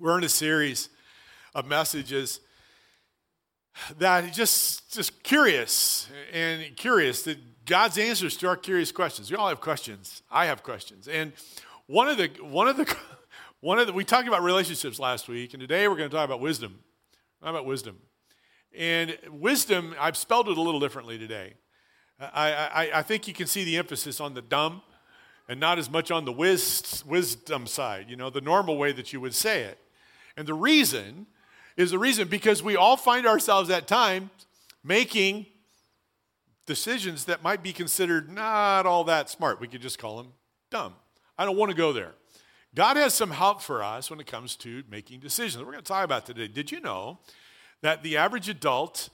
We're in a series of messages that just just curious and curious that God's answers to our curious questions. We all have questions. I have questions. And one of the one of the one of the we talked about relationships last week, and today we're going to talk about wisdom. Talk about wisdom. And wisdom, I've spelled it a little differently today. I, I, I think you can see the emphasis on the dumb and not as much on the wis- wisdom side, you know, the normal way that you would say it. And the reason is the reason because we all find ourselves at times making decisions that might be considered not all that smart. We could just call them dumb. I don't want to go there. God has some help for us when it comes to making decisions. We're going to talk about today. Did you know that the average adult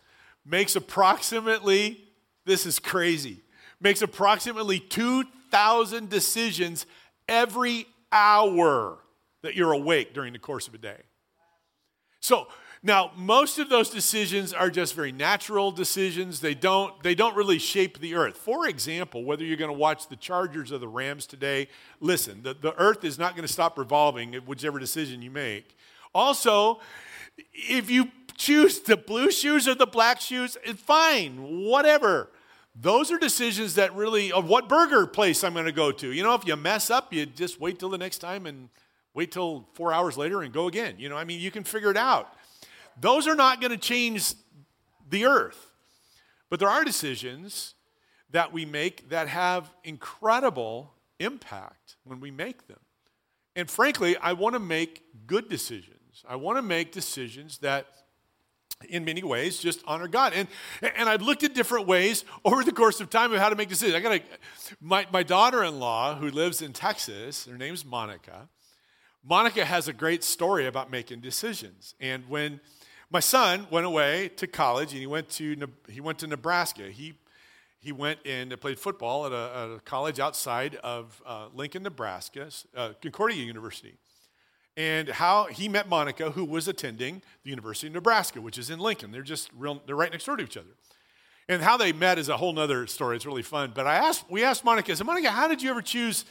makes approximately, this is crazy, makes approximately 2,000 decisions every hour that you're awake during the course of a day? So now most of those decisions are just very natural decisions. They don't they don't really shape the earth. For example, whether you're going to watch the Chargers or the Rams today, listen, the, the earth is not going to stop revolving whichever decision you make. Also, if you choose the blue shoes or the black shoes, it's fine, whatever. Those are decisions that really, of what burger place I'm going to go to. You know, if you mess up, you just wait till the next time and wait till four hours later and go again. You know, I mean, you can figure it out. Those are not going to change the earth. But there are decisions that we make that have incredible impact when we make them. And frankly, I want to make good decisions. I want to make decisions that in many ways just honor God. And, and I've looked at different ways over the course of time of how to make decisions. I got a, my, my daughter-in-law who lives in Texas, her name's Monica. Monica has a great story about making decisions. And when my son went away to college and he went to, he went to Nebraska, he, he went and played football at a, a college outside of uh, Lincoln, Nebraska, uh, Concordia University. And how he met Monica, who was attending the University of Nebraska, which is in Lincoln. They're just real, they're right next door to each other. And how they met is a whole other story. It's really fun. But I asked, we asked Monica, I said, Monica, how did you ever choose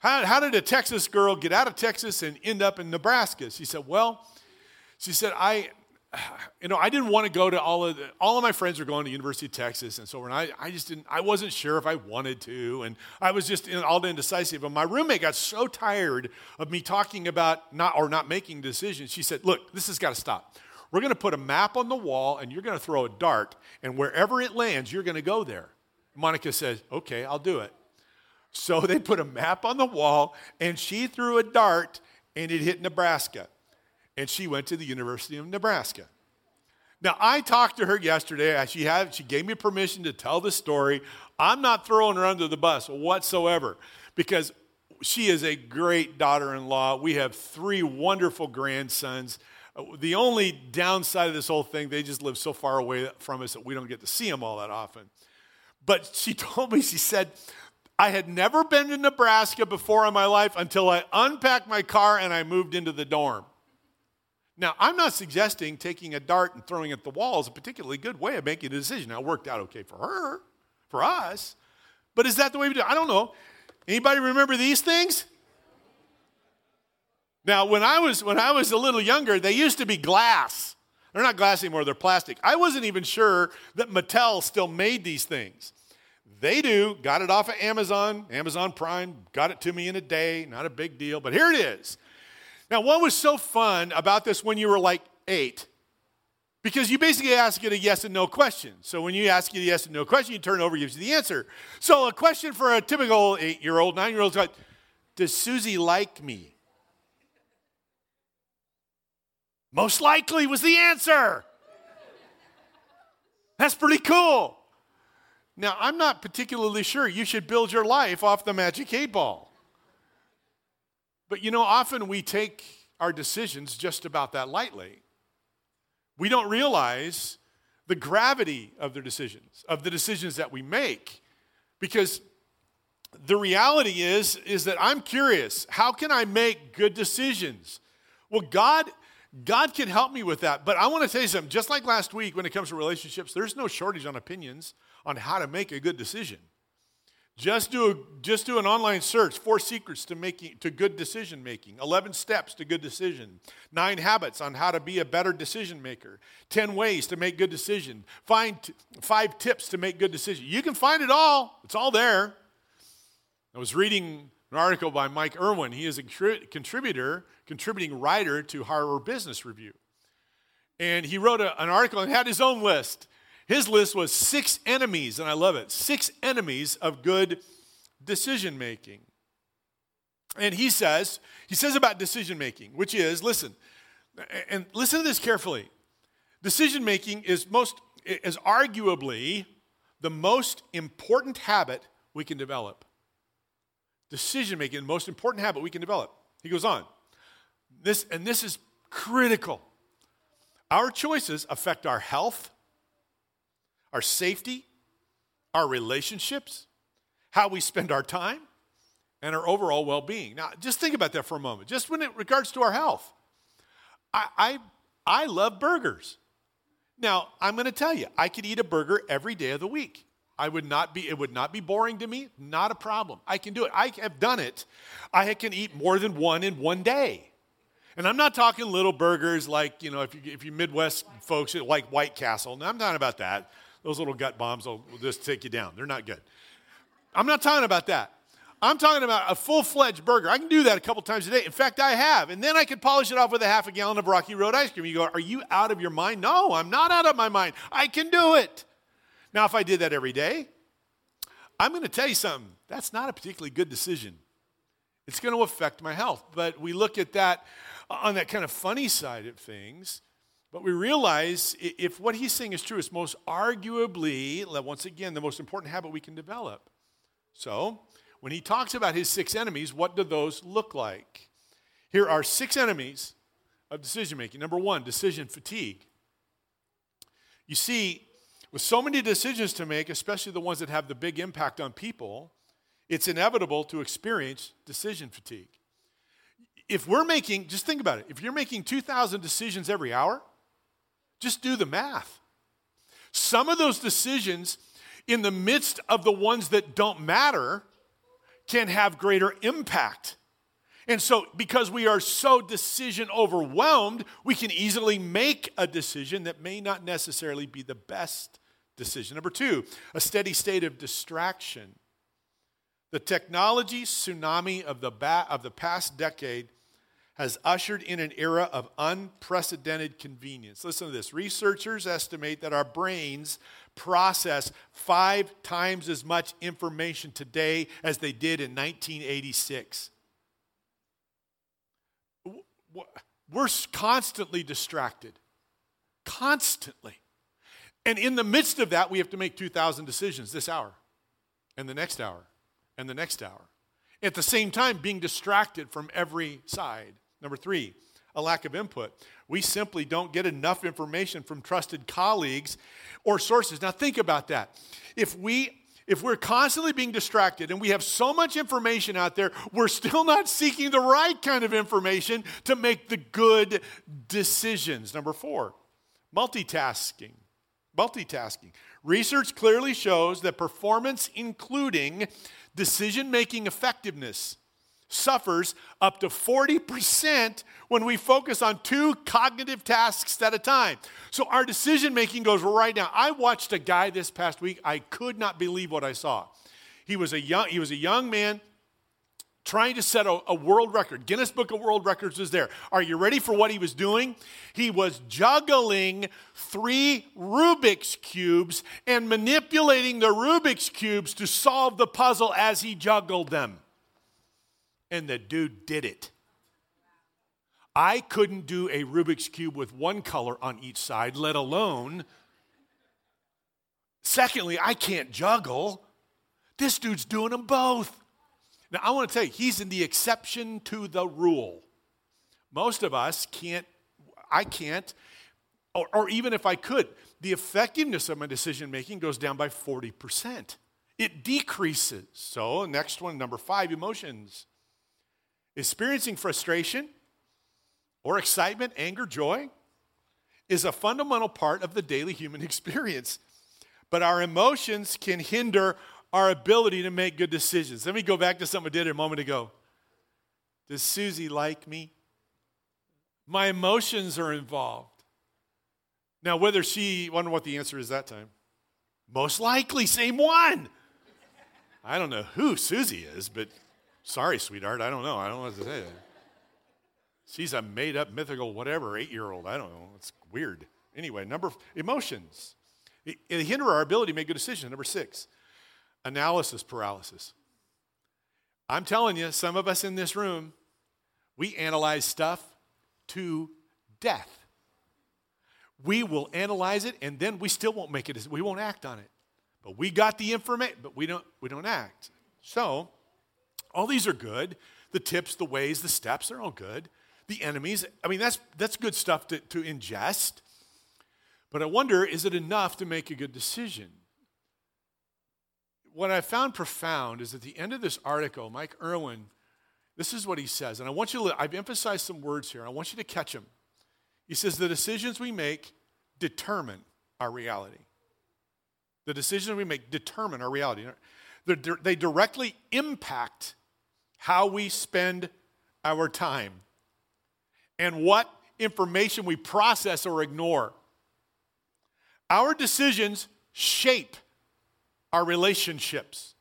how, how did a Texas girl get out of Texas and end up in Nebraska? She said, Well, she said, I, you know, I didn't want to go to all of the, all of my friends were going to University of Texas, and so when I, I just didn't, I wasn't sure if I wanted to, and I was just in, all indecisive. And my roommate got so tired of me talking about not or not making decisions. She said, "Look, this has got to stop. We're going to put a map on the wall, and you're going to throw a dart, and wherever it lands, you're going to go there." Monica says, "Okay, I'll do it." So they put a map on the wall, and she threw a dart, and it hit Nebraska. And she went to the University of Nebraska. Now, I talked to her yesterday. She, had, she gave me permission to tell the story. I'm not throwing her under the bus whatsoever because she is a great daughter in law. We have three wonderful grandsons. The only downside of this whole thing, they just live so far away from us that we don't get to see them all that often. But she told me, she said, I had never been to Nebraska before in my life until I unpacked my car and I moved into the dorm. Now, I'm not suggesting taking a dart and throwing it at the wall is a particularly good way of making a decision. Now, it worked out okay for her, for us, but is that the way we do it? I don't know. Anybody remember these things? Now, when I was when I was a little younger, they used to be glass. They're not glass anymore, they're plastic. I wasn't even sure that Mattel still made these things. They do. Got it off of Amazon, Amazon Prime, got it to me in a day. Not a big deal, but here it is. Now, what was so fun about this when you were like eight? Because you basically ask it a yes and no question. So when you ask it a yes and no question, you turn over, gives you the answer. So a question for a typical eight year old, nine year old is like, Does Susie like me? Most likely was the answer. That's pretty cool. Now, I'm not particularly sure you should build your life off the magic eight ball. But you know, often we take our decisions just about that lightly. We don't realize the gravity of the decisions, of the decisions that we make. Because the reality is, is that I'm curious, how can I make good decisions? Well, God, God can help me with that. But I want to tell you something, just like last week when it comes to relationships, there's no shortage on opinions on how to make a good decision. Just do, a, just do an online search four secrets to, making, to good decision making, 11 steps to good decision, nine habits on how to be a better decision maker, 10 ways to make good decision, find t- five tips to make good decisions. You can find it all, it's all there. I was reading an article by Mike Irwin. He is a contributor, contributing writer to Harvard Business Review. And he wrote a, an article and had his own list. His list was six enemies, and I love it six enemies of good decision making. And he says, he says about decision making, which is, listen, and listen to this carefully. Decision making is most is arguably the most important habit we can develop. Decision making, the most important habit we can develop. He goes on. This and this is critical. Our choices affect our health, our safety, our relationships, how we spend our time, and our overall well being. Now, just think about that for a moment, just when it regards to our health. I, I, I love burgers. Now, I'm going to tell you, I could eat a burger every day of the week. I would not be, it would not be boring to me, not a problem. I can do it. I have done it. I can eat more than one in one day. And I'm not talking little burgers like, you know, if you, if you Midwest folks like White Castle. No, I'm not about that. Those little gut bombs will, just take you down. They're not good. I'm not talking about that. I'm talking about a full fledged burger. I can do that a couple times a day. In fact, I have. And then I can polish it off with a half a gallon of Rocky Road ice cream. You go, Are you out of your mind? No, I'm not out of my mind. I can do it. Now, if I did that every day, I'm going to tell you something. That's not a particularly good decision. It's going to affect my health. But we look at that on that kind of funny side of things. But we realize if what he's saying is true, it's most arguably, once again, the most important habit we can develop. So, when he talks about his six enemies, what do those look like? Here are six enemies of decision making. Number one, decision fatigue. You see, with so many decisions to make, especially the ones that have the big impact on people, it's inevitable to experience decision fatigue. If we're making, just think about it, if you're making 2,000 decisions every hour, just do the math. Some of those decisions, in the midst of the ones that don't matter, can have greater impact. And so, because we are so decision overwhelmed, we can easily make a decision that may not necessarily be the best decision. Number two, a steady state of distraction. The technology tsunami of the, ba- of the past decade has ushered in an era of unprecedented convenience. Listen to this. Researchers estimate that our brains process five times as much information today as they did in 1986. We're constantly distracted. Constantly. And in the midst of that, we have to make 2,000 decisions this hour, and the next hour, and the next hour. At the same time, being distracted from every side. Number three, a lack of input. We simply don't get enough information from trusted colleagues or sources. Now think about that. If we if we're constantly being distracted and we have so much information out there, we're still not seeking the right kind of information to make the good decisions. Number 4, multitasking. Multitasking. Research clearly shows that performance including decision-making effectiveness suffers up to 40% when we focus on two cognitive tasks at a time. So our decision making goes right now. I watched a guy this past week. I could not believe what I saw. He was a young, he was a young man trying to set a, a, world record. Guinness Book of World Records was there. Are you ready for what he was doing? He was juggling three Rubik's Cubes and manipulating the Rubik's Cubes to solve the puzzle as he juggled them. And the dude did it. I couldn't do a Rubik's Cube with one color on each side, let alone. Secondly, I can't juggle. This dude's doing them both. Now, I want to tell you, he's in the exception to the rule. Most of us can't, I can't, or, or even if I could, the effectiveness of my decision making goes down by 40%. It decreases. So, next one, number five, emotions. Experiencing frustration or excitement, anger, joy is a fundamental part of the daily human experience. But our emotions can hinder our ability to make good decisions. Let me go back to something I did a moment ago. Does Susie like me? My emotions are involved. Now, whether she, wonder what the answer is that time. Most likely, same one. I don't know who Susie is, but sorry, sweetheart, I don't know. I don't know what to say. She's a made up, mythical, whatever, eight year old. I don't know. It's weird. Anyway, number emotions. It, it hinder our ability to make good decisions. Number six, analysis paralysis. I'm telling you, some of us in this room, we analyze stuff to death. We will analyze it and then we still won't make it, we won't act on it. But we got the information, but we don't, we don't act. So, all these are good. The tips, the ways, the steps, they're all good. The enemies, I mean, that's, that's good stuff to, to ingest. But I wonder, is it enough to make a good decision? What I found profound is at the end of this article, Mike Irwin, this is what he says. And I want you to, I've emphasized some words here. I want you to catch them. He says, the decisions we make determine our reality. The decisions we make determine our reality. They directly impact how we spend our time and what information we process or ignore. Our decisions shape our relationships.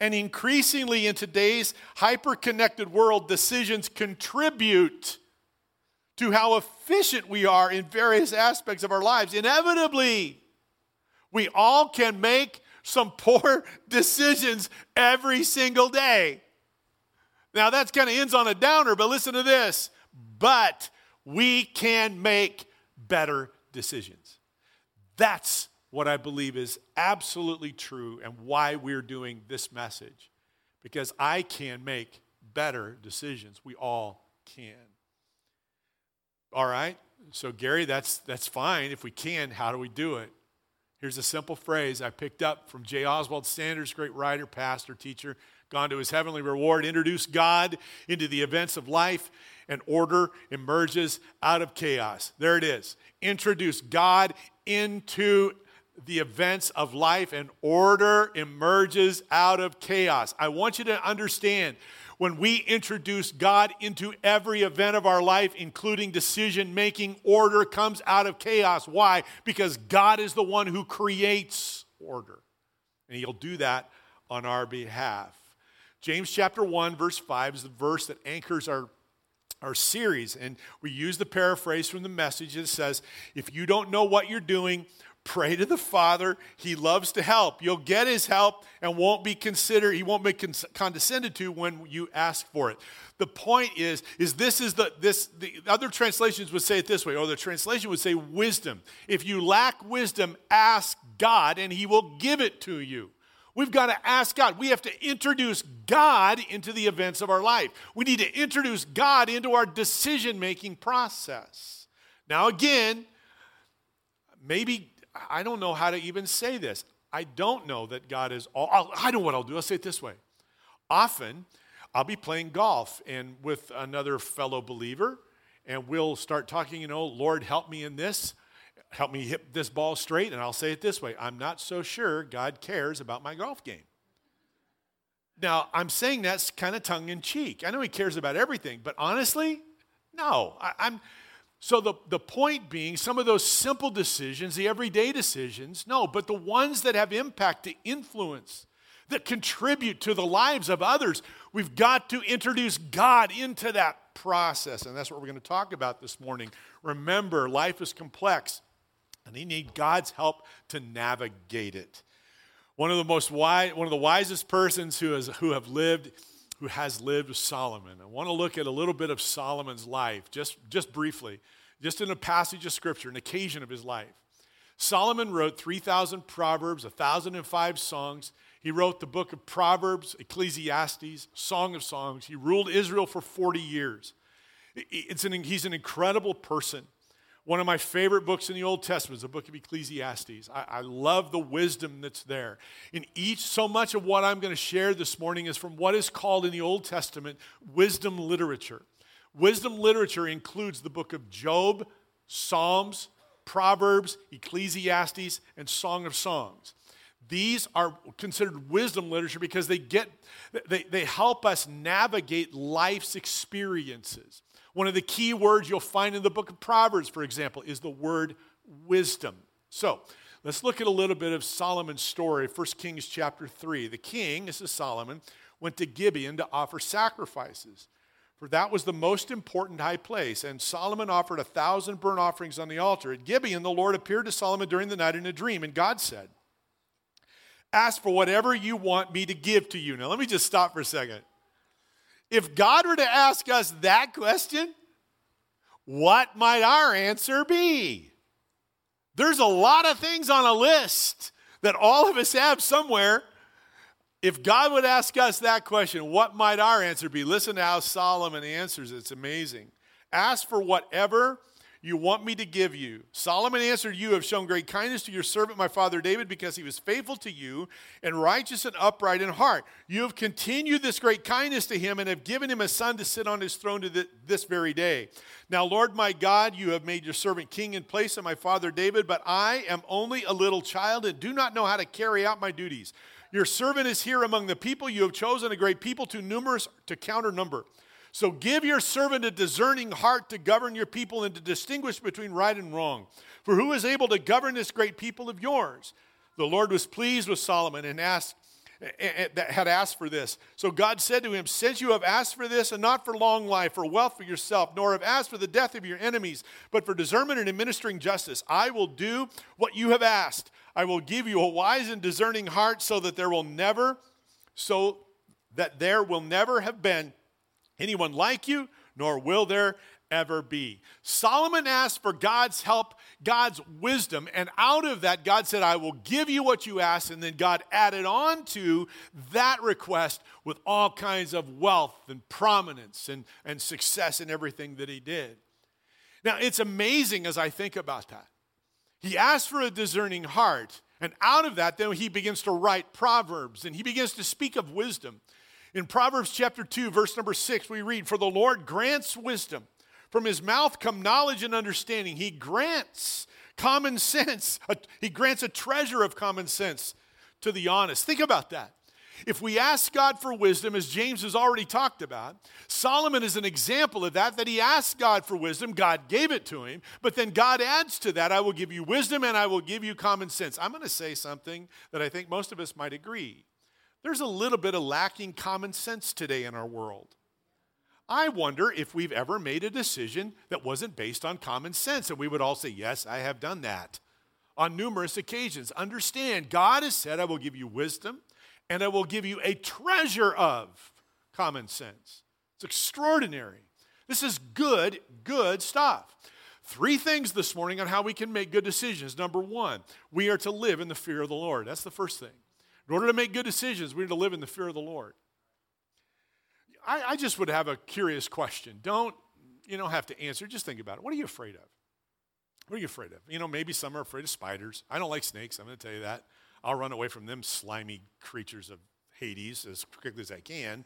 And increasingly in today's hyper connected world, decisions contribute to how efficient we are in various aspects of our lives. Inevitably, we all can make some poor decisions every single day. Now, that's kind of ends on a downer, but listen to this. But we can make better decisions. That's what I believe is absolutely true and why we're doing this message. Because I can make better decisions. We all can. All right? So, Gary, that's, that's fine. If we can, how do we do it? Here's a simple phrase I picked up from J. Oswald Sanders, great writer, pastor, teacher, gone to his heavenly reward. Introduce God into the events of life, and order emerges out of chaos. There it is. Introduce God into the events of life, and order emerges out of chaos. I want you to understand when we introduce God into every event of our life, including decision making, order comes out of chaos. Why? Because God is the one who creates order. And He'll do that on our behalf. James chapter 1, verse 5 is the verse that anchors our, our series. And we use the paraphrase from the message that says, If you don't know what you're doing, Pray to the Father. He loves to help. You'll get his help and won't be considered, he won't be condescended to when you ask for it. The point is, is this is the this the other translations would say it this way, or the translation would say wisdom. If you lack wisdom, ask God and he will give it to you. We've got to ask God. We have to introduce God into the events of our life. We need to introduce God into our decision making process. Now, again, maybe I don't know how to even say this. I don't know that God is all. I don't know what I'll do. I'll say it this way. Often, I'll be playing golf and with another fellow believer, and we'll start talking, you know, Lord, help me in this. Help me hit this ball straight. And I'll say it this way I'm not so sure God cares about my golf game. Now, I'm saying that's kind of tongue in cheek. I know He cares about everything, but honestly, no. I, I'm so, the, the point being, some of those simple decisions, the everyday decisions, no, but the ones that have impact, the influence, that contribute to the lives of others, we've got to introduce God into that process. And that's what we're going to talk about this morning. Remember, life is complex, and you need God's help to navigate it. One of the most wise, one of the wisest persons who, has, who have lived who has lived with Solomon. I want to look at a little bit of Solomon's life, just, just briefly, just in a passage of scripture, an occasion of his life. Solomon wrote 3,000 Proverbs, 1,005 songs. He wrote the book of Proverbs, Ecclesiastes, Song of Songs. He ruled Israel for 40 years. It's an, he's an incredible person. One of my favorite books in the Old Testament is the book of Ecclesiastes. I, I, love the wisdom that's there. In each, so much of what I'm going to share this morning is from what is called in the Old Testament wisdom literature. Wisdom literature includes the book of Job, Psalms, Proverbs, Ecclesiastes, and Song of Songs. These are considered wisdom literature because they get they, they help us navigate life's experiences. One of the key words you'll find in the book of Proverbs, for example, is the word wisdom. So let's look at a little bit of Solomon's story, 1 Kings chapter 3. The king, this is Solomon, went to Gibeon to offer sacrifices. For that was the most important high place. And Solomon offered a thousand burnt offerings on the altar. At Gibeon, the Lord appeared to Solomon during the night in a dream, and God said, Ask for whatever you want me to give to you. Now, let me just stop for a second. If God were to ask us that question, what might our answer be? There's a lot of things on a list that all of us have somewhere. If God would ask us that question, what might our answer be? Listen to how Solomon answers. It's amazing. Ask for whatever you want me to give you. Solomon answered, You have shown great kindness to your servant, my father David, because he was faithful to you and righteous and upright in heart. You have continued this great kindness to him and have given him a son to sit on his throne to this very day. Now, Lord my God, you have made your servant king in place of my father David, but I am only a little child and do not know how to carry out my duties. Your servant is here among the people. You have chosen a great people too numerous to counter number. So give your servant a discerning heart to govern your people and to distinguish between right and wrong. For who is able to govern this great people of yours? The Lord was pleased with Solomon and asked, that had asked for this. So God said to him, Since you have asked for this, and not for long life, or wealth for yourself, nor have asked for the death of your enemies, but for discernment and administering justice, I will do what you have asked. I will give you a wise and discerning heart, so that there will never, so that there will never have been anyone like you, nor will there ever be. Solomon asked for God's help, God's wisdom, and out of that, God said, I will give you what you ask. And then God added on to that request with all kinds of wealth and prominence and, and success in everything that he did. Now, it's amazing as I think about that. He asked for a discerning heart, and out of that, then he begins to write Proverbs and he begins to speak of wisdom. In Proverbs chapter 2, verse number 6, we read, For the Lord grants wisdom. From his mouth come knowledge and understanding. He grants common sense. He grants a treasure of common sense to the honest. Think about that. If we ask God for wisdom, as James has already talked about, Solomon is an example of that, that he asked God for wisdom, God gave it to him, but then God adds to that, I will give you wisdom and I will give you common sense. I'm going to say something that I think most of us might agree. There's a little bit of lacking common sense today in our world. I wonder if we've ever made a decision that wasn't based on common sense. And we would all say, Yes, I have done that on numerous occasions. Understand, God has said, I will give you wisdom and I will give you a treasure of common sense. It's extraordinary. This is good, good stuff. Three things this morning on how we can make good decisions. Number one, we are to live in the fear of the Lord. That's the first thing. In order to make good decisions, we need to live in the fear of the Lord. I, I just would have a curious question. Don't, you don't have to answer, just think about it. What are you afraid of? What are you afraid of? You know, maybe some are afraid of spiders. I don't like snakes, I'm going to tell you that. I'll run away from them slimy creatures of Hades as quickly as I can.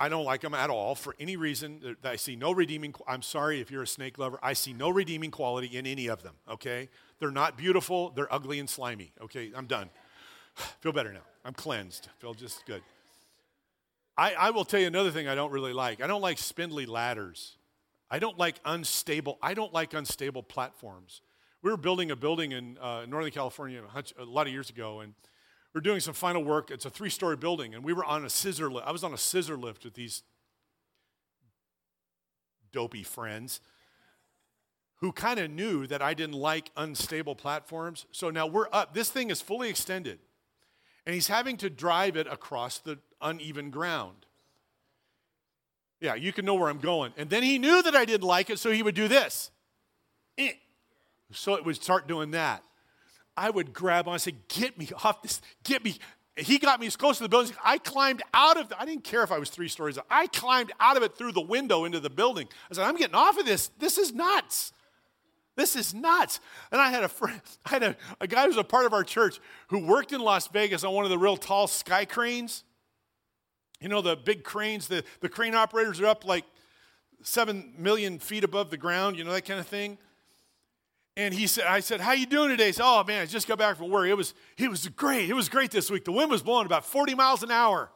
I don't like them at all for any reason. I see no redeeming. I'm sorry if you're a snake lover. I see no redeeming quality in any of them. Okay, they're not beautiful. They're ugly and slimy. Okay, I'm done. Feel better now. I'm cleansed. Feel just good. I, I will tell you another thing I don't really like. I don't like spindly ladders. I don't like unstable. I don't like unstable platforms. We were building a building in uh, Northern California a lot of years ago, and we are doing some final work. It's a three-story building, and we were on a scissor lift. I was on a scissor lift with these dopey friends who kind of knew that I didn't like unstable platforms. So now we're up. This thing is fully extended and he's having to drive it across the uneven ground. Yeah, you can know where I'm going. And then he knew that I didn't like it, so he would do this. Eh. So it would start doing that. I would grab on and say, Get me off this, get me. He got me as close to the building. I climbed out of, the, I didn't care if I was three stories up. I climbed out of it through the window into the building. I said, I'm getting off of this. This is nuts. This is nuts. And I had a friend, I had a, a guy who was a part of our church who worked in Las Vegas on one of the real tall sky cranes. You know, the big cranes, the, the crane operators are up like seven million feet above the ground, you know, that kind of thing. and he said, I said, how you doing today? He said, oh man, I just got back from work. It was, it was great. It was great this week. The wind was blowing about 40 miles an hour.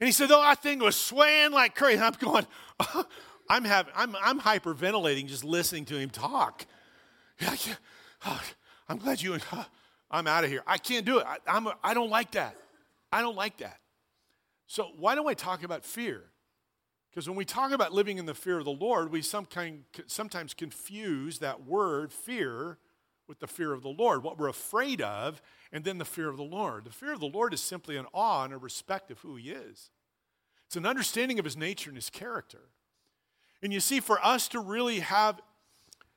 And he said, oh, that thing was swaying like crazy. And I'm going, I'm, having, I'm, I'm hyperventilating just listening to him talk. Oh, I'm glad you, uh, I'm out of here. I can't do it. I, I'm, I don't like that. I don't like that. So why don't I talk about fear? Because when we talk about living in the fear of the Lord, we some kind, sometimes confuse that word fear with the fear of the Lord, what we're afraid of, and then the fear of the Lord. The fear of the Lord is simply an awe and a respect of who He is, it's an understanding of His nature and His character. And you see, for us to really have,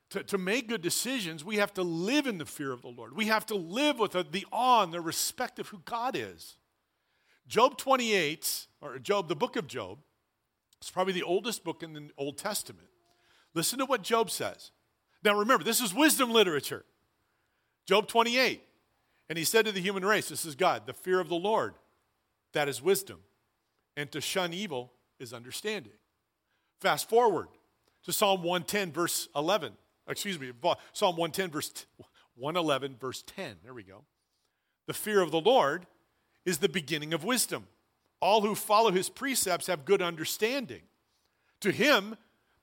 to, to make good decisions, we have to live in the fear of the Lord. We have to live with the awe and the respect of who God is. Job 28, or Job, the book of Job, it's probably the oldest book in the Old Testament. Listen to what Job says. Now remember, this is wisdom literature. Job 28. And he said to the human race, This is God, the fear of the Lord, that is wisdom. And to shun evil is understanding. Fast forward to Psalm 110, verse 11. Excuse me, Psalm 110, verse 111, verse 10. There we go. The fear of the Lord is the beginning of wisdom. All who follow his precepts have good understanding. To him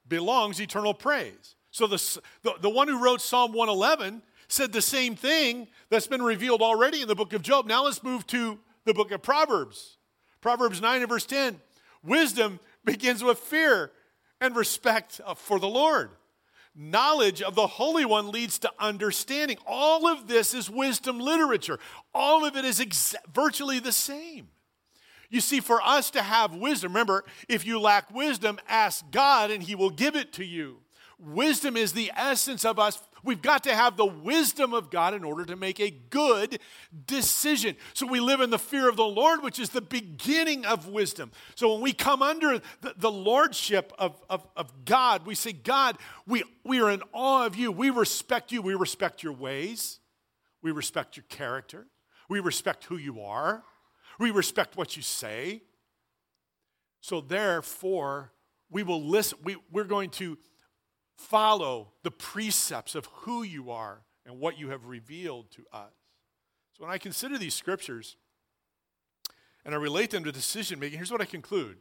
belongs eternal praise. So the, the, the, one who wrote Psalm 111 said the same thing that's been revealed already in the book of Job. Now let's move to the book of Proverbs. Proverbs 9 and verse 10. Wisdom begins with fear and respect for the Lord. Knowledge of the Holy One leads to understanding. All of this is wisdom literature. All of it is virtually the same. You see, for us to have wisdom, remember, if you lack wisdom, ask God and He will give it to you. Wisdom is the essence of us. We've got to have the wisdom of God in order to make a good decision. So we live in the fear of the Lord, which is the beginning of wisdom. So when we come under the, the lordship of, of, of God, we say, God, we, we are in awe of you. We respect you. We respect your ways. We respect your character. We respect who you are. We respect what you say. So therefore, we will listen. We, we're going to follow the precepts of who you are and what you have revealed to us. So when I consider these scriptures and I relate them to decision making, here's what I conclude.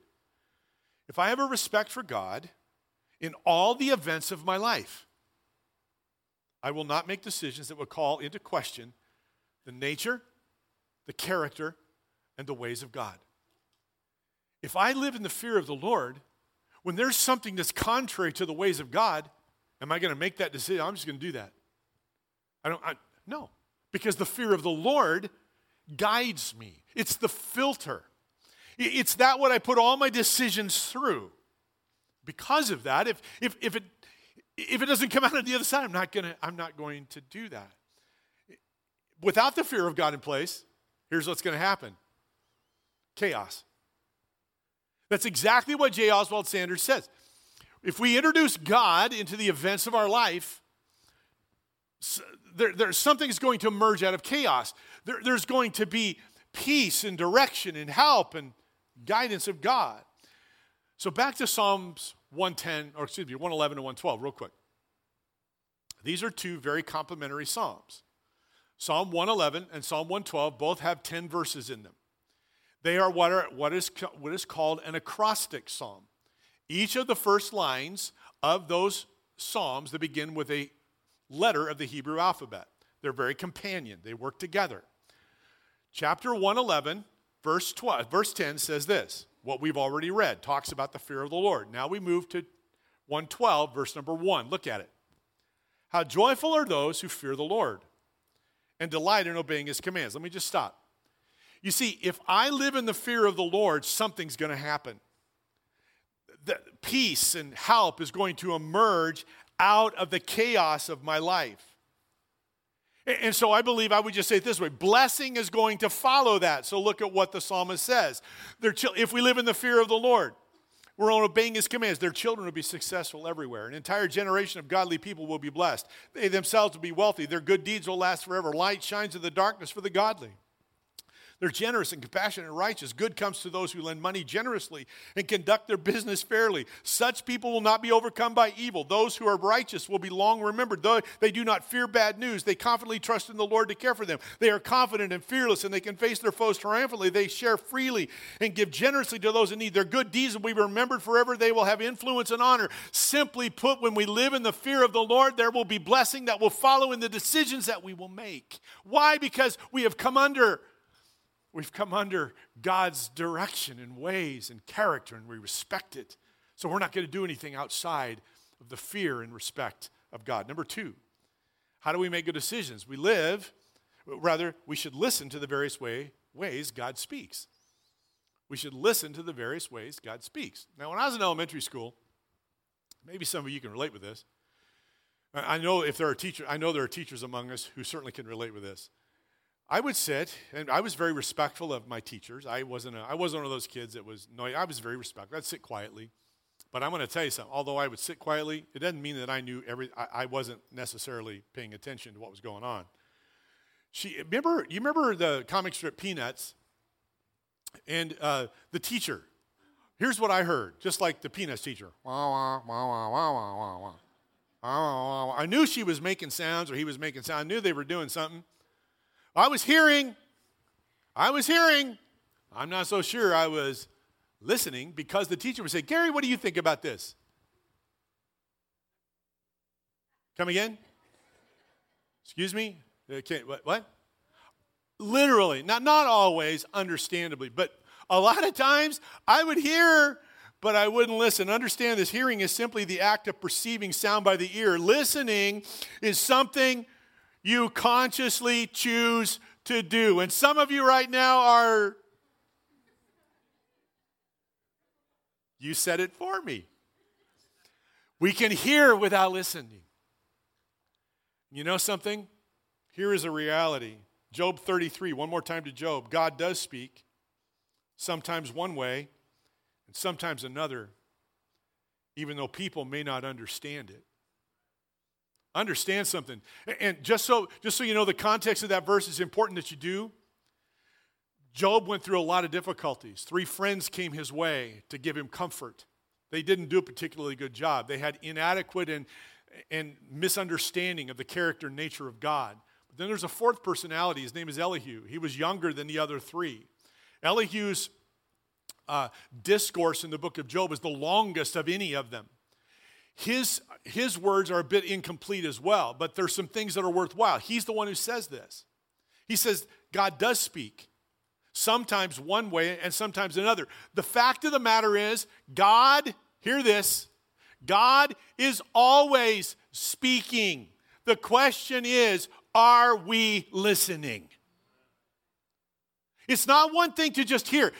If I have a respect for God in all the events of my life, I will not make decisions that would call into question the nature, the character, and the ways of God. If I live in the fear of the Lord, when there's something that's contrary to the ways of God, am I going to make that decision? I'm just going to do that. I don't, I, no, because the fear of the Lord guides me. It's the filter. It's that what I put all my decisions through. Because of that, if, if, if, it, if it doesn't come out on the other side, I'm not, gonna, I'm not going to do that. Without the fear of God in place, here's what's going to happen chaos. That's exactly what J. Oswald Sanders says. If we introduce God into the events of our life, there, there's something's going to emerge out of chaos. There, there's going to be peace and direction and help and guidance of God. So back to Psalms 110, or excuse me, 111 and 112, real quick. These are two very complementary Psalms. Psalm 111 and Psalm 112 both have 10 verses in them. They are what, are what, is, what is called an acrostic psalm. Each of the first lines of those psalms that begin with a letter of the Hebrew alphabet. They're very companion, they work together. Chapter 111, verse 12, verse 10 says this, what we've already read, talks about the fear of the Lord. Now we move to 112, verse number 1. Look at it. How joyful are those who fear the Lord and delight in obeying his commands. Let me just stop. You see, if I live in the fear of the Lord, something's going to happen. The peace and help is going to emerge out of the chaos of my life. And so I believe I would just say it this way blessing is going to follow that. So look at what the psalmist says. If we live in the fear of the Lord, we're obeying his commands, their children will be successful everywhere. An entire generation of godly people will be blessed. They themselves will be wealthy. Their good deeds will last forever. Light shines in the darkness for the godly. They're generous and compassionate and righteous. Good comes to those who lend money generously and conduct their business fairly. Such people will not be overcome by evil. Those who are righteous will be long remembered. Though they do not fear bad news, they confidently trust in the Lord to care for them. They are confident and fearless, and they can face their foes triumphantly. They share freely and give generously to those in need. Their good deeds will be remembered forever. They will have influence and honor. Simply put, when we live in the fear of the Lord, there will be blessing that will follow in the decisions that we will make. Why? Because we have come under We've come under God's direction and ways and character, and we respect it. So we're not going to do anything outside of the fear and respect of God. Number two, how do we make good decisions? We live, rather, we should listen to the various way, ways God speaks. We should listen to the various ways God speaks. Now, when I was in elementary school, maybe some of you can relate with this. I know if there are teachers, I know there are teachers among us who certainly can relate with this. I would sit, and I was very respectful of my teachers. I wasn't, a, I wasn't one of those kids that was no. I was very respectful. I'd sit quietly. But I'm going to tell you something. Although I would sit quietly, it doesn't mean that I knew every. I, I wasn't necessarily paying attention to what was going on. She remember you remember the comic strip Peanuts, and uh, the teacher. Here's what I heard, just like the Peanuts teacher. I knew she was making sounds, or he was making sounds. I knew they were doing something. I was hearing, I was hearing. I'm not so sure I was listening because the teacher would say, Gary, what do you think about this? Come again? Excuse me? Uh, okay, what, what? Literally, not, not always, understandably, but a lot of times I would hear, but I wouldn't listen. Understand this hearing is simply the act of perceiving sound by the ear. Listening is something you consciously choose to do. And some of you right now are, you said it for me. We can hear without listening. You know something? Here is a reality. Job 33, one more time to Job. God does speak, sometimes one way and sometimes another, even though people may not understand it. Understand something. And just so, just so you know, the context of that verse is important that you do. Job went through a lot of difficulties. Three friends came his way to give him comfort. They didn't do a particularly good job. They had inadequate and, and misunderstanding of the character and nature of God. But then there's a fourth personality. His name is Elihu. He was younger than the other three. Elihu's uh, discourse in the book of Job is the longest of any of them his, his words are a bit incomplete as well, but there's some things that are worthwhile. He's the one who says this. He says, God does speak, sometimes one way and sometimes another. The fact of the matter is, God, hear this, God is always speaking. The question is, are we listening? It's not one thing to just hear.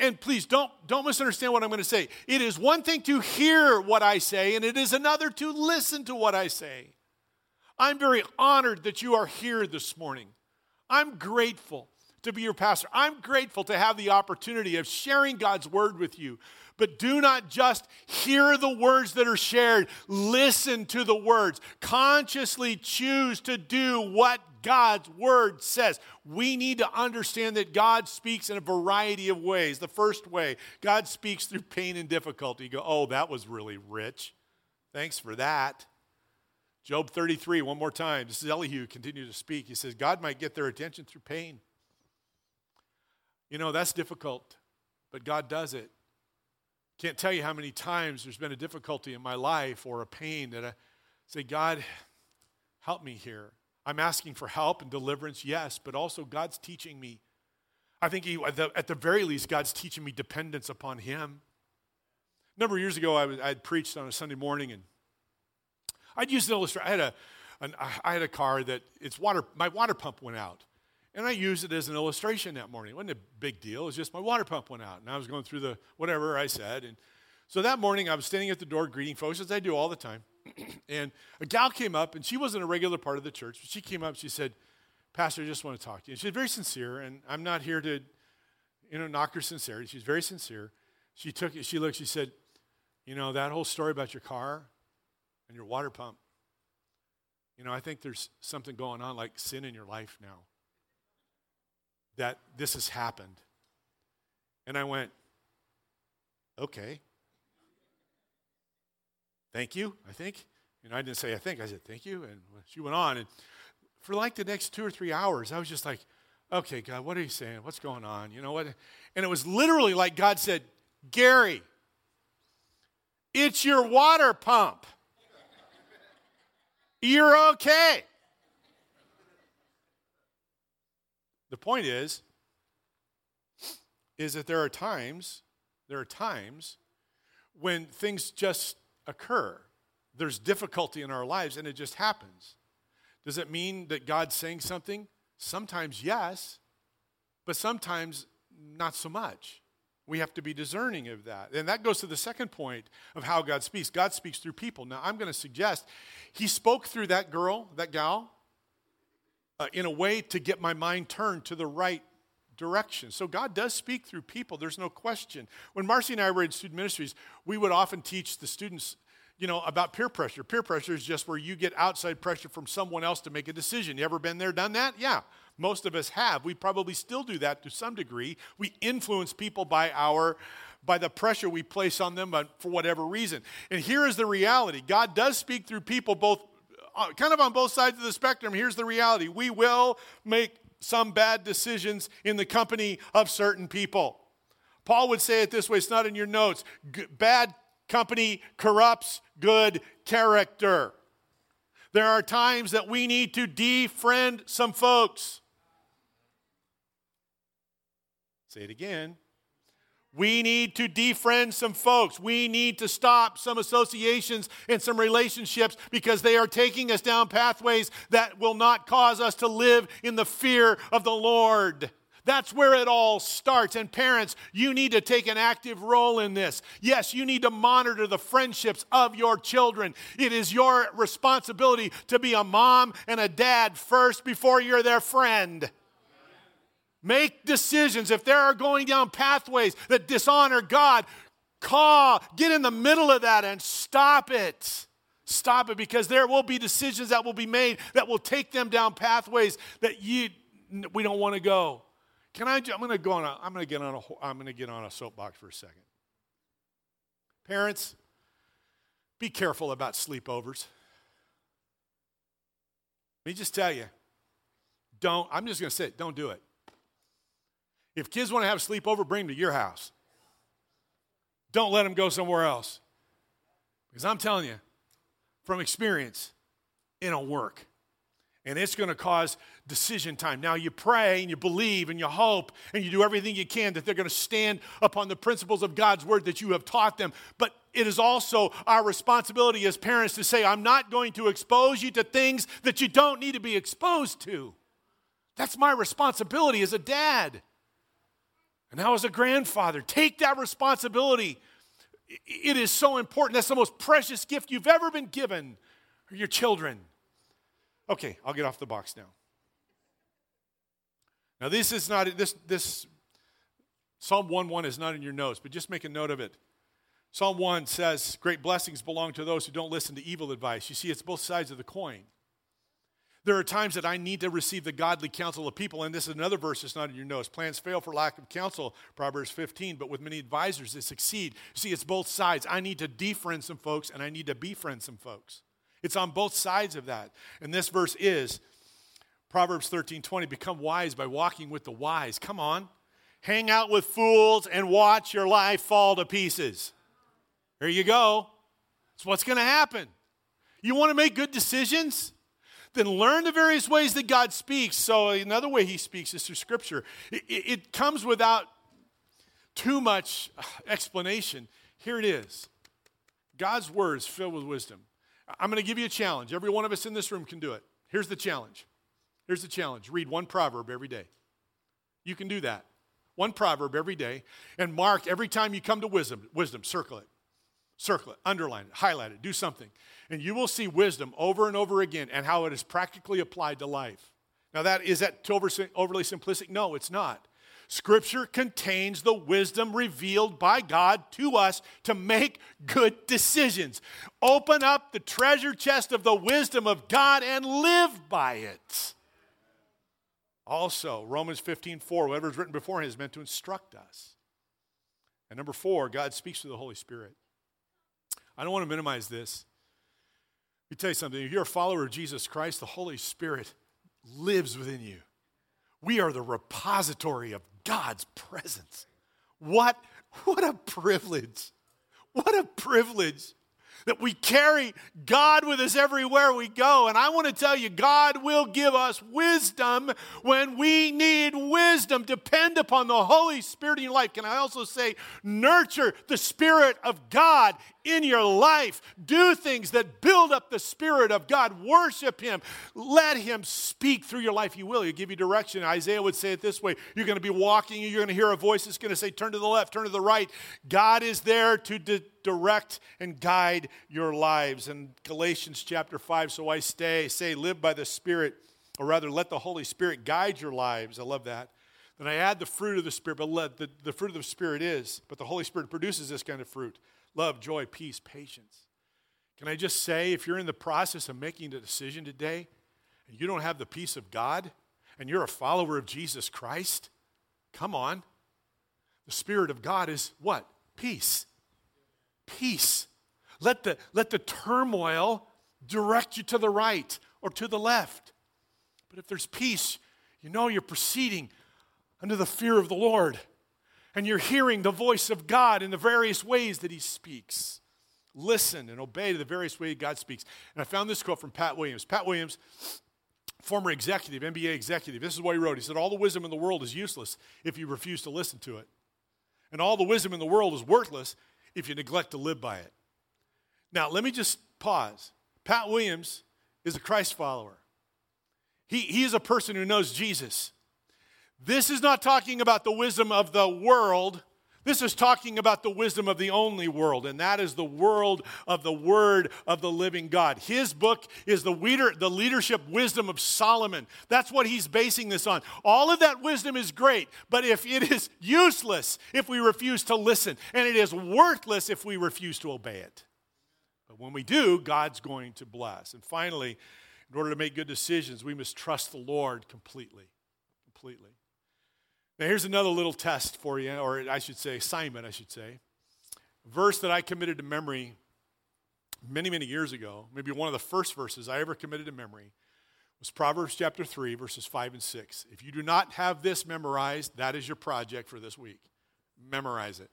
And please don't, don't misunderstand what I'm going to say. It is one thing to hear what I say, and it is another to listen to what I say. I'm very honored that you are here this morning. I'm grateful to be your pastor. I'm grateful to have the opportunity of sharing God's word with you. But do not just hear the words that are shared, listen to the words. Consciously choose to do what God's word says. We need to understand that God speaks in a variety of ways. The first way, God speaks through pain and difficulty. You go, oh, that was really rich. Thanks for that. Job 33, one more time. This is Elihu continue to speak. He says, God might get their attention through pain. You know, that's difficult, but God does it. Can't tell you how many times there's been a difficulty in my life or a pain that I say, God, help me here. I'm asking for help and deliverance, yes, but also God's teaching me. I think he, at, the, at the very least, God's teaching me dependence upon Him. A number of years ago, I, was, I had preached on a Sunday morning, and I'd used an illustration. I had a, an, I had a car that its water, my water pump went out. And I used it as an illustration that morning. It wasn't a big deal. It was just my water pump went out. And I was going through the whatever I said. And so that morning, I was standing at the door greeting folks, as I do all the time. and a gal came up, and she wasn't a regular part of the church, but she came up, she said, Pastor, I just want to talk to you. And she's very sincere, and I'm not here to, you know, knock her sincerity. She's very sincere. She took it, she looked, she said, You know, that whole story about your car and your water pump, you know, I think there's something going on like sin in your life now. That this has happened. And I went, okay. Thank you, I think. You know, I didn't say I think, I said thank you. And she went on. And for like the next two or three hours, I was just like, okay, God, what are you saying? What's going on? You know what? And it was literally like God said, Gary, it's your water pump. You're okay. The point is, is that there are times, there are times when things just occur. There's difficulty in our lives and it just happens. Does it mean that God's saying something? Sometimes yes, but sometimes not so much. We have to be discerning of that. And that goes to the second point of how God speaks. God speaks through people. Now, I'm going to suggest he spoke through that girl, that gal, uh, in a way to get my mind turned to the right direction. So God does speak through people, there's no question. When Marcy and I were in student ministries, we would often teach the students you know, about peer pressure. Peer pressure is just where you get outside pressure from someone else to make a decision. You ever been there, done that? Yeah, most of us have. We probably still do that to some degree. We influence people by our by the pressure we place on them but for whatever reason. And here is the reality. God does speak through people both kind of on both sides of the spectrum. Here's the reality. We will make some bad decisions in the company of certain people. Paul would say it this way, it's not in your notes. G- bad company corrupts good character. There are times that we need to defriend some folks. Say it again. We need to defriend some folks. We need to stop some associations and some relationships because they are taking us down pathways that will not cause us to live in the fear of the Lord. That's where it all starts. And parents, you need to take an active role in this. Yes, you need to monitor the friendships of your children. It is your responsibility to be a mom and a dad first before you're their friend. Make decisions. If there are going down pathways that dishonor God, call, get in the middle of that and stop it. Stop it because there will be decisions that will be made that will take them down pathways that you we don't want to go. Can I? I'm going to go on. A, I'm going to get on a. I'm going to get on a soapbox for a second. Parents, be careful about sleepovers. Let me just tell you. Don't. I'm just going to say it. Don't do it. If kids want to have sleepover, bring them to your house. Don't let them go somewhere else. Because I'm telling you, from experience, it don't work and it's going to cause decision time. Now, you pray and you believe and you hope and you do everything you can that they're going to stand upon the principles of God's word that you have taught them. But it is also our responsibility as parents to say, I'm not going to expose you to things that you don't need to be exposed to. That's my responsibility as a dad. And now, as a grandfather, take that responsibility. It is so important. That's the most precious gift you've ever been given, your children. Okay, I'll get off the box now. Now, this is not, this, this Psalm 1 1 is not in your notes, but just make a note of it. Psalm 1 says, Great blessings belong to those who don't listen to evil advice. You see, it's both sides of the coin. There are times that I need to receive the godly counsel of people, and this is another verse that's not in your notes. Plans fail for lack of counsel, Proverbs 15, but with many advisors they succeed. See, it's both sides. I need to defriend some folks, and I need to befriend some folks. It's on both sides of that. And this verse is Proverbs 13 20, become wise by walking with the wise. Come on. Hang out with fools and watch your life fall to pieces. There you go. That's what's going to happen. You want to make good decisions? Then learn the various ways that God speaks. So, another way He speaks is through Scripture. It, it comes without too much explanation. Here it is God's word is filled with wisdom. I'm going to give you a challenge. Every one of us in this room can do it. Here's the challenge. Here's the challenge read one proverb every day. You can do that. One proverb every day. And mark every time you come to wisdom, wisdom, circle it. Circle it, underline it, highlight it, do something. And you will see wisdom over and over again and how it is practically applied to life. Now, that is that overly simplistic? No, it's not. Scripture contains the wisdom revealed by God to us to make good decisions. Open up the treasure chest of the wisdom of God and live by it. Also, Romans 15, 4, whatever is written beforehand is meant to instruct us. And number four, God speaks through the Holy Spirit. I don't want to minimize this. Let me tell you something. If you're a follower of Jesus Christ, the Holy Spirit lives within you. We are the repository of God's presence. What, what a privilege! What a privilege that we carry God with us everywhere we go. And I want to tell you, God will give us wisdom when we need wisdom. Depend upon the Holy Spirit in your life. Can I also say, nurture the Spirit of God in your life. Do things that build up the Spirit of God. Worship Him. Let Him speak through your life. He will. He'll give you direction. Isaiah would say it this way You're going to be walking, you're going to hear a voice that's going to say, Turn to the left, turn to the right. God is there to di- direct and guide your lives. In Galatians chapter 5, so I stay, say, live by the Spirit, or rather, let the Holy Spirit guide your lives. I love that. Then I add the fruit of the Spirit, but let the, the fruit of the Spirit is, but the Holy Spirit produces this kind of fruit love, joy, peace, patience. Can I just say, if you're in the process of making a decision today and you don't have the peace of God and you're a follower of Jesus Christ, come on. The Spirit of God is what? Peace. Peace. Let the, let the turmoil direct you to the right or to the left. But if there's peace, you know you're proceeding under the fear of the Lord and you're hearing the voice of God in the various ways that He speaks. Listen and obey to the various ways God speaks. And I found this quote from Pat Williams. Pat Williams, former executive, NBA executive, this is what he wrote. He said, All the wisdom in the world is useless if you refuse to listen to it. And all the wisdom in the world is worthless if you neglect to live by it. Now, let me just pause. Pat Williams is a Christ follower. He, he is a person who knows Jesus. This is not talking about the wisdom of the world. This is talking about the wisdom of the only world, and that is the world of the Word of the living God. His book is the, the leadership wisdom of Solomon. That's what he's basing this on. All of that wisdom is great, but if it is useless if we refuse to listen, and it is worthless if we refuse to obey it. But when we do, God's going to bless. And finally, in order to make good decisions, we must trust the Lord completely. Completely. Now, here's another little test for you, or I should say, assignment, I should say. verse that I committed to memory many, many years ago, maybe one of the first verses I ever committed to memory, was Proverbs chapter 3, verses 5 and 6. If you do not have this memorized, that is your project for this week. Memorize it.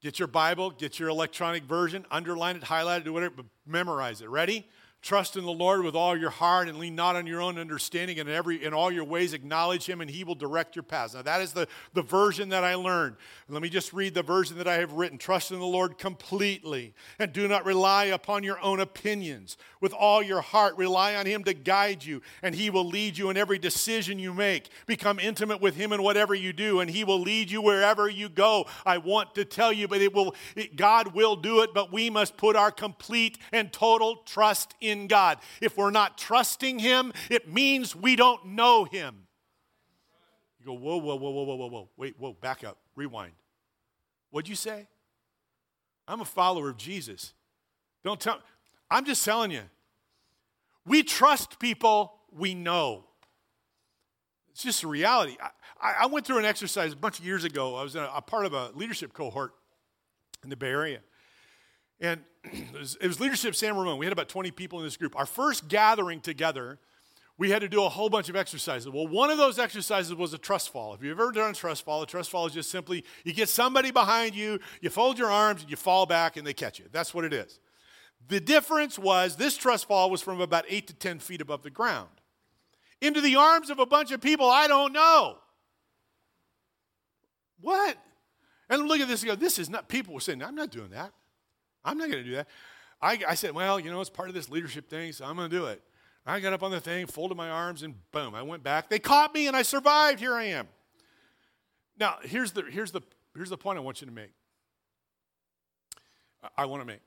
Get your Bible, get your electronic version, underline it, highlight it, do whatever, but memorize it. Ready? Trust in the Lord with all your heart and lean not on your own understanding. And in, every, in all your ways, acknowledge Him and He will direct your paths. Now, that is the, the version that I learned. Let me just read the version that I have written. Trust in the Lord completely and do not rely upon your own opinions. With all your heart, rely on Him to guide you, and He will lead you in every decision you make. Become intimate with Him in whatever you do, and He will lead you wherever you go. I want to tell you, but it will, it, God will do it, but we must put our complete and total trust in in God. If we're not trusting Him, it means we don't know Him. You go, whoa, whoa, whoa, whoa, whoa, whoa, whoa. Wait, whoa, back up, rewind. What'd you say? I'm a follower of Jesus. Don't tell, I'm just telling you. We trust people we know. It's just a reality. I, I went through an exercise a bunch of years ago. I was a, a part of a leadership cohort in the Bay Area. And it was, Leadership San Ramon. We had about 20 people in this group. Our first gathering together, we had to do a whole bunch of exercises. Well, one of those exercises was a trust fall. If you've ever done a trust fall, a trust fall is just simply you get somebody behind you, you fold your arms, and you fall back, and they catch you. That's what it is. The difference was this trust fall was from about 8 to 10 feet above the ground into the arms of a bunch of people I don't know. What? And look at this. and Go, this is not, people were saying, I'm not doing that. I'm not going to do that. I, I said, well, you know, it's part of this leadership thing, so I'm going to do it. I got up on the thing, folded my arms, and boom, I went back. They caught me, and I survived. Here I am. Now, here's the, here's the, here's the point I want you to make. I, want to make.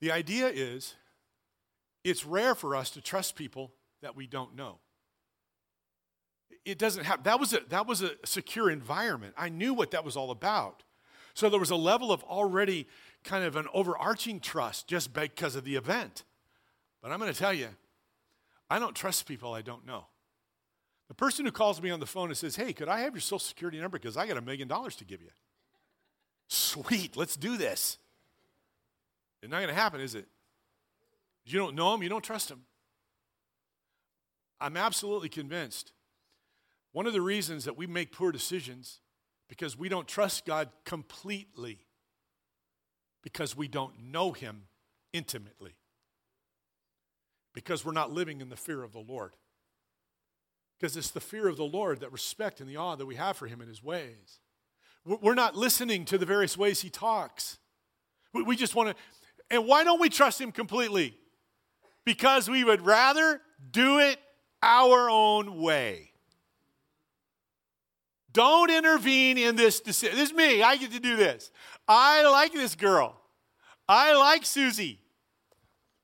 The idea is it's rare for us to trust people that we don't know. It doesn't have, that was a, that was a secure environment. I knew what that was all about. So there was a level of already kind of an overarching trust just because of the event. But I'm going to tell you, I don't trust people I don't know. The person who calls me on the phone and says, Hey, could I have your social security number? Because I got a million dollars to give you. Sweet, let's do this. It's not going to happen, is it? You don't know him, you don't trust him. I'm absolutely convinced one of the reasons that we make poor decisions because we don't trust God completely because we don't know him intimately. Because we're not living in the fear of the Lord. Because it's the fear of the Lord, that respect and the awe that we have for him and his ways. We're not listening to the various ways he talks. We just want to, and why don't we trust him completely? Because we would rather do it our own way. Don't intervene in this decision. This is me. I get to do this. I like this girl. I like Susie.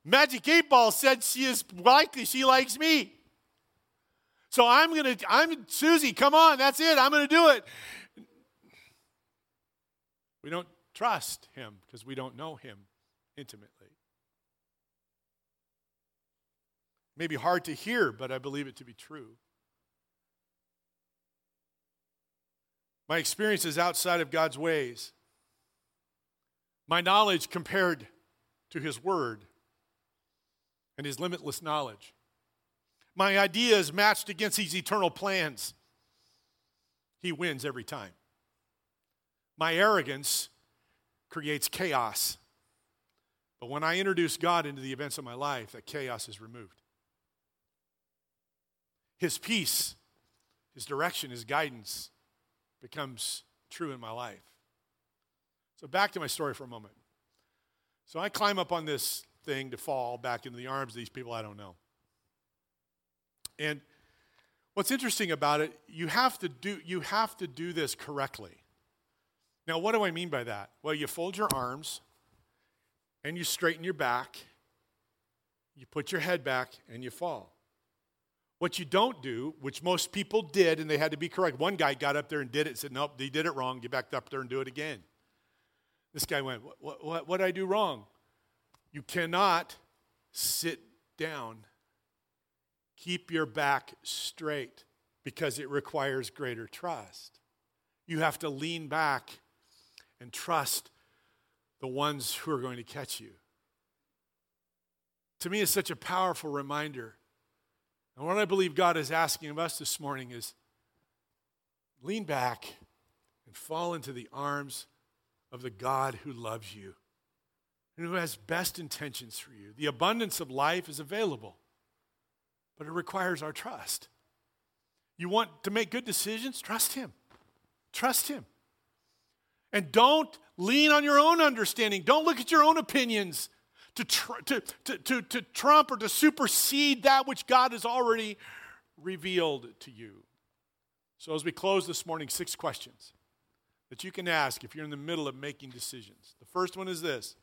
Magic 8 Ball said she is likely she likes me. So I'm gonna, I'm Susie, come on, that's it. I'm gonna do it. We don't trust him because we don't know him intimately. Maybe hard to hear, but I believe it to be true. My experience is outside of God's ways. My knowledge compared to His Word and His limitless knowledge. My ideas matched against His eternal plans. He wins every time. My arrogance creates chaos. But when I introduce God into the events of my life, that chaos is removed. His peace, His direction, His guidance becomes true in my life. So, back to my story for a moment. So, I climb up on this thing to fall back into the arms of these people I don't know. And what's interesting about it, you have to do, you have to do this correctly. Now, what do I mean by that? Well, you fold your arms and you straighten your back, you put your head back, and you fall. What you don't do, which most people did, and they had to be correct. One guy got up there and did it said, Nope, they did it wrong. Get back up there and do it again. This guy went, What, what, what did I do wrong? You cannot sit down. Keep your back straight because it requires greater trust. You have to lean back and trust the ones who are going to catch you. To me, it's such a powerful reminder and what I believe God is asking of us this morning is lean back and fall into the arms of the God who loves you and who has best intentions for you. The abundance of life is available, but it requires our trust. You want to make good decisions? Trust Him. Trust Him. And don't lean on your own understanding. Don't look at your own opinions to, tr- to, to, to, to trump or to supersede that which God has already revealed to you. So, as we close this morning, six questions that you can ask if you're in the middle of making decisions. The first one is this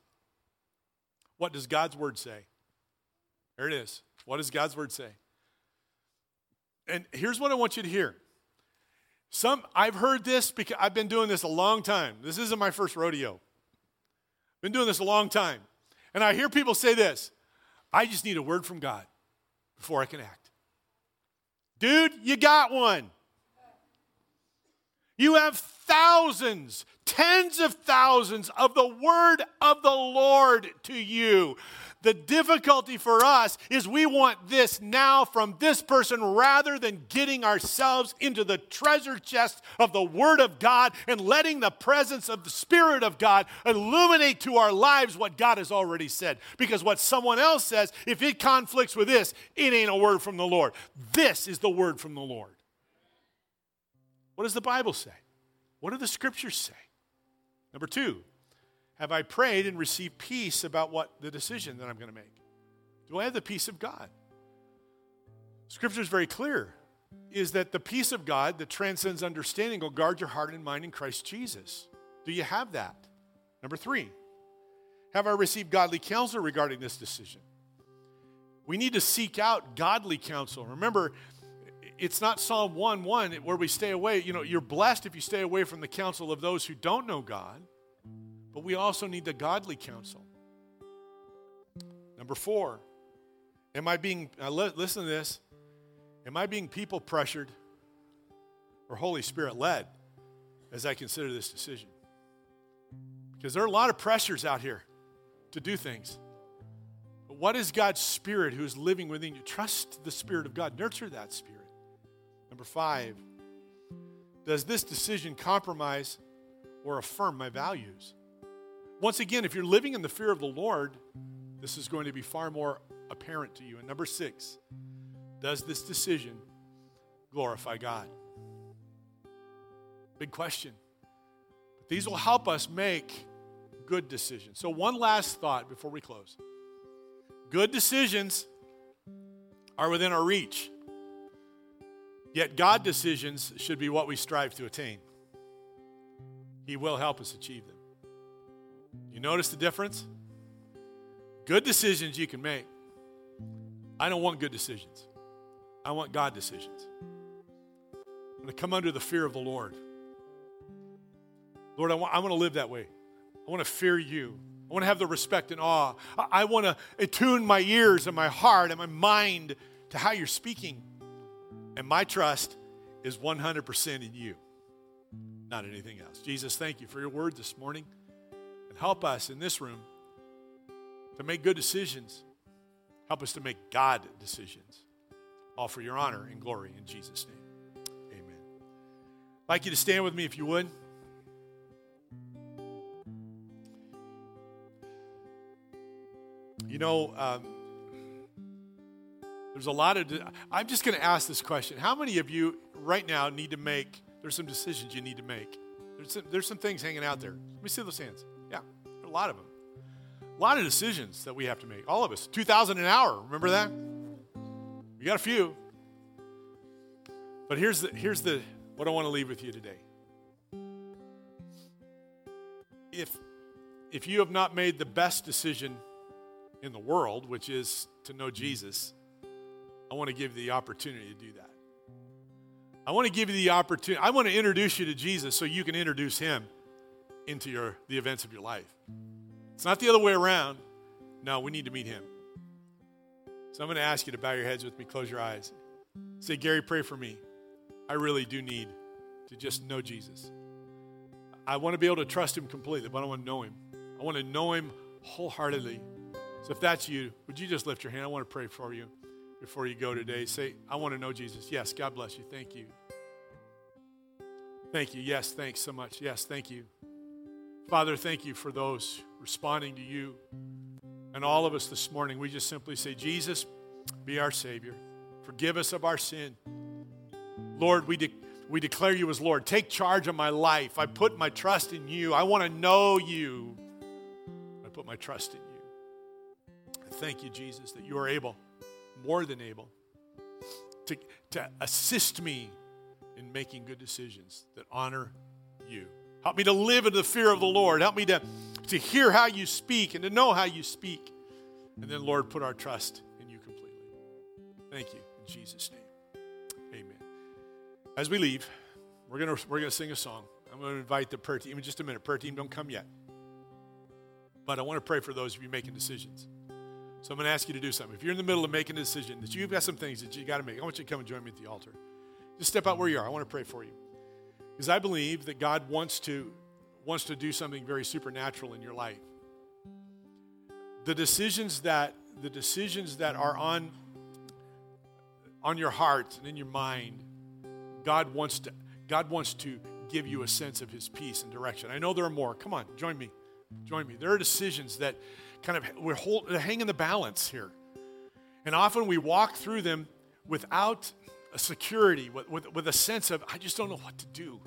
What does God's word say? There it is. What does God's word say? And here's what I want you to hear. Some I've heard this because I've been doing this a long time. This isn't my first rodeo. I've Been doing this a long time. And I hear people say this I just need a word from God before I can act. Dude, you got one. You have thousands, tens of thousands of the word of the Lord to you. The difficulty for us is we want this now from this person rather than getting ourselves into the treasure chest of the Word of God and letting the presence of the Spirit of God illuminate to our lives what God has already said. Because what someone else says, if it conflicts with this, it ain't a word from the Lord. This is the word from the Lord. What does the Bible say? What do the scriptures say? Number two, have I prayed and received peace about what the decision that I'm going to make? Do I have the peace of God? Scripture is very clear is that the peace of God that transcends understanding will guard your heart and mind in Christ Jesus. Do you have that? Number three, have I received godly counsel regarding this decision? We need to seek out godly counsel. Remember, it's not Psalm 1 1 where we stay away. You know, you're blessed if you stay away from the counsel of those who don't know God. But we also need the godly counsel. Number four, am I being, uh, listen to this, am I being people pressured or Holy Spirit led as I consider this decision. Because there are a lot of pressures out here to do things. But what is God's Spirit who is living within you? Trust the Spirit of God, nurture that Spirit. Number five, does this decision compromise or affirm my values? Once again, if you're living in the fear of the Lord, this is going to be far more apparent to you. And number six, does this decision glorify God? Big question. These will help us make good decisions. So, one last thought before we close good decisions are within our reach, yet, God decisions should be what we strive to attain. He will help us achieve them. You notice the difference? Good decisions you can make. I don't want good decisions. I want God decisions. I'm going to come under the fear of the Lord. Lord, I want, I want to live that way. I want to fear you. I want to have the respect and awe. I, I want to attune my ears and my heart and my mind to how you're speaking. And my trust is 100% in you, not anything else. Jesus, thank you for your word this morning. Help us in this room to make good decisions. Help us to make God decisions. All for your honor and glory in Jesus' name. Amen. I'd like you to stand with me if you would. You know, um, there's a lot of. I'm just going to ask this question. How many of you right now need to make, there's some decisions you need to make? There's some, there's some things hanging out there. Let me see those hands. Yeah, a lot of them. A lot of decisions that we have to make. All of us. 2,000 an hour. Remember that? We got a few. But here's the, here's the, what I want to leave with you today. If, if you have not made the best decision in the world, which is to know Jesus, I want to give you the opportunity to do that. I want to give you the opportunity. I want to introduce you to Jesus so you can introduce him into your, the events of your life. It's not the other way around. No, we need to meet him. So I'm going to ask you to bow your heads with me, close your eyes. Say, Gary, pray for me. I really do need to just know Jesus. I want to be able to trust him completely, but I want to know him. I want to know him wholeheartedly. So if that's you, would you just lift your hand? I want to pray for you before you go today. Say, I want to know Jesus. Yes, God bless you. Thank you. Thank you. Yes, thanks so much. Yes, thank you. Father, thank you for those responding to you. And all of us this morning, we just simply say, Jesus, be our Savior. Forgive us of our sin. Lord, we, de- we declare you as Lord. Take charge of my life. I put my trust in you. I want to know you. I put my trust in you. I Thank you, Jesus, that you are able, more than able, to, to assist me in making good decisions that honor you. Help me to live in the fear of the Lord. Help me to, to hear how you speak and to know how you speak. And then, Lord, put our trust in you completely. Thank you. In Jesus' name. Amen. As we leave, we're going we're gonna sing a song. I'm going to invite the prayer team in just a minute. Prayer team, don't come yet. But I want to pray for those of you making decisions. So I'm going to ask you to do something. If you're in the middle of making a decision that you've got some things that you got to make, I want you to come and join me at the altar. Just step out where you are. I want to pray for you. Because I believe that God wants to wants to do something very supernatural in your life. The decisions that the decisions that are on on your heart and in your mind, God wants to God wants to give you a sense of his peace and direction. I know there are more. Come on, join me. Join me. There are decisions that kind of we're hanging the balance here. And often we walk through them without a security, with, with, with a sense of, I just don't know what to do.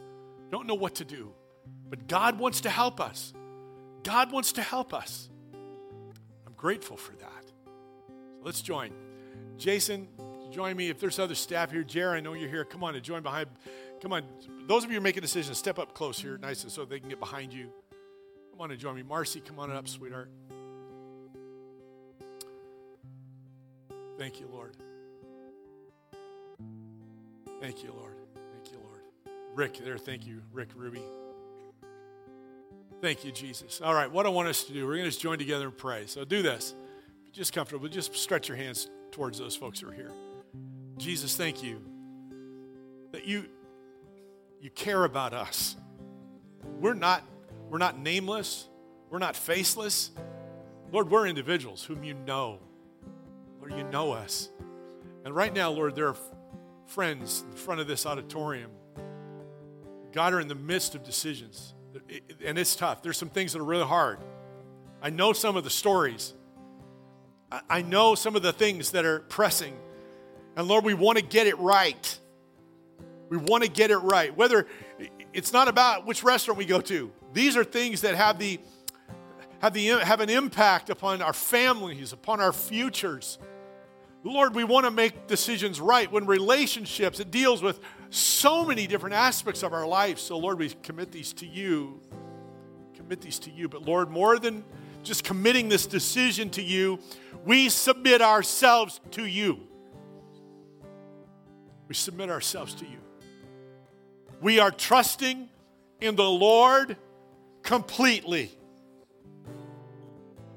Don't know what to do. But God wants to help us. God wants to help us. I'm grateful for that. So let's join. Jason, join me. If there's other staff here, Jerry, I know you're here. Come on and join behind. Come on. Those of you are making decisions, step up close here, nice, and so they can get behind you. Come on and join me. Marcy, come on up, sweetheart. Thank you, Lord. Thank you, Lord. Thank you, Lord. Rick, there, thank you, Rick Ruby. Thank you, Jesus. All right, what I want us to do, we're going to just join together and pray. So do this. Just comfortable, just stretch your hands towards those folks who are here. Jesus, thank you that you you care about us. We're not, we're not nameless, we're not faceless. Lord, we're individuals whom you know. Lord, you know us. And right now, Lord, there are friends in front of this auditorium. God are in the midst of decisions. And it's tough. There's some things that are really hard. I know some of the stories. I know some of the things that are pressing. And Lord, we want to get it right. We want to get it right. Whether it's not about which restaurant we go to. These are things that have the have the have an impact upon our families, upon our futures. Lord, we want to make decisions right when relationships, it deals with so many different aspects of our life. So, Lord, we commit these to you. Commit these to you. But, Lord, more than just committing this decision to you, we submit ourselves to you. We submit ourselves to you. We are trusting in the Lord completely.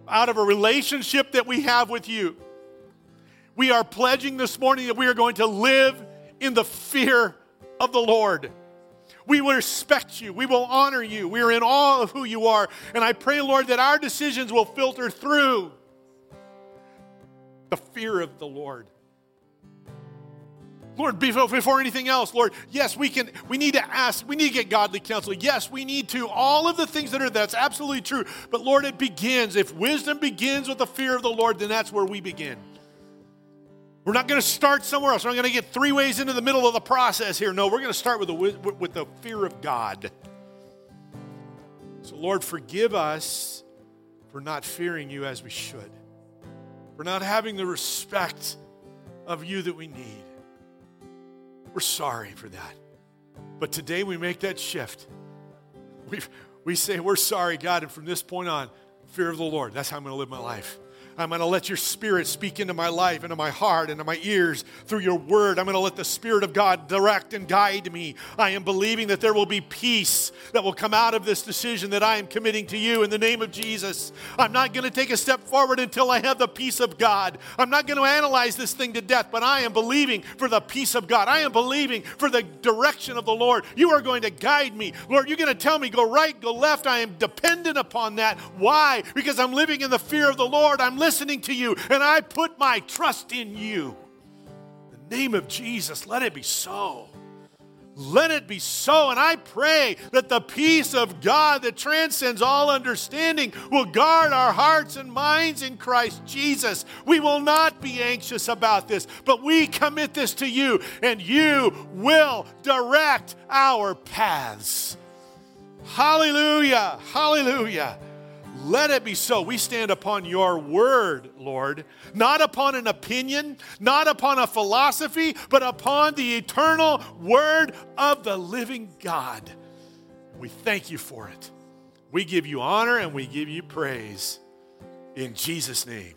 Out of a relationship that we have with you, we are pledging this morning that we are going to live in the fear of the Lord. We will respect you. We will honor you. We are in awe of who you are. And I pray, Lord, that our decisions will filter through the fear of the Lord. Lord, before anything else, Lord, yes, we can, we need to ask, we need to get godly counsel. Yes, we need to, all of the things that are, that's absolutely true. But Lord, it begins, if wisdom begins with the fear of the Lord, then that's where we begin. We're not going to start somewhere else. We're not going to get three ways into the middle of the process here. No, we're going to start with the, with the fear of God. So, Lord, forgive us for not fearing you as we should, for not having the respect of you that we need. We're sorry for that. But today we make that shift. We, we say, We're sorry, God, and from this point on, fear of the Lord. That's how I'm going to live my life. I'm going to let your spirit speak into my life, into my heart, into my ears through your word. I'm going to let the Spirit of God direct and guide me. I am believing that there will be peace that will come out of this decision that I am committing to you in the name of Jesus. I'm not going to take a step forward until I have the peace of God. I'm not going to analyze this thing to death, but I am believing for the peace of God. I am believing for the direction of the Lord. You are going to guide me. Lord, you're going to tell me go right, go left. I am dependent upon that. Why? Because I'm living in the fear of the Lord. I'm listening to you, and I put my trust in you. In the name of Jesus, let it be so. Let it be so. And I pray that the peace of God that transcends all understanding will guard our hearts and minds in Christ Jesus. We will not be anxious about this, but we commit this to you, and you will direct our paths. Hallelujah. Hallelujah. Let it be so. We stand upon your word, Lord, not upon an opinion, not upon a philosophy, but upon the eternal word of the living God. We thank you for it. We give you honor and we give you praise. In Jesus' name.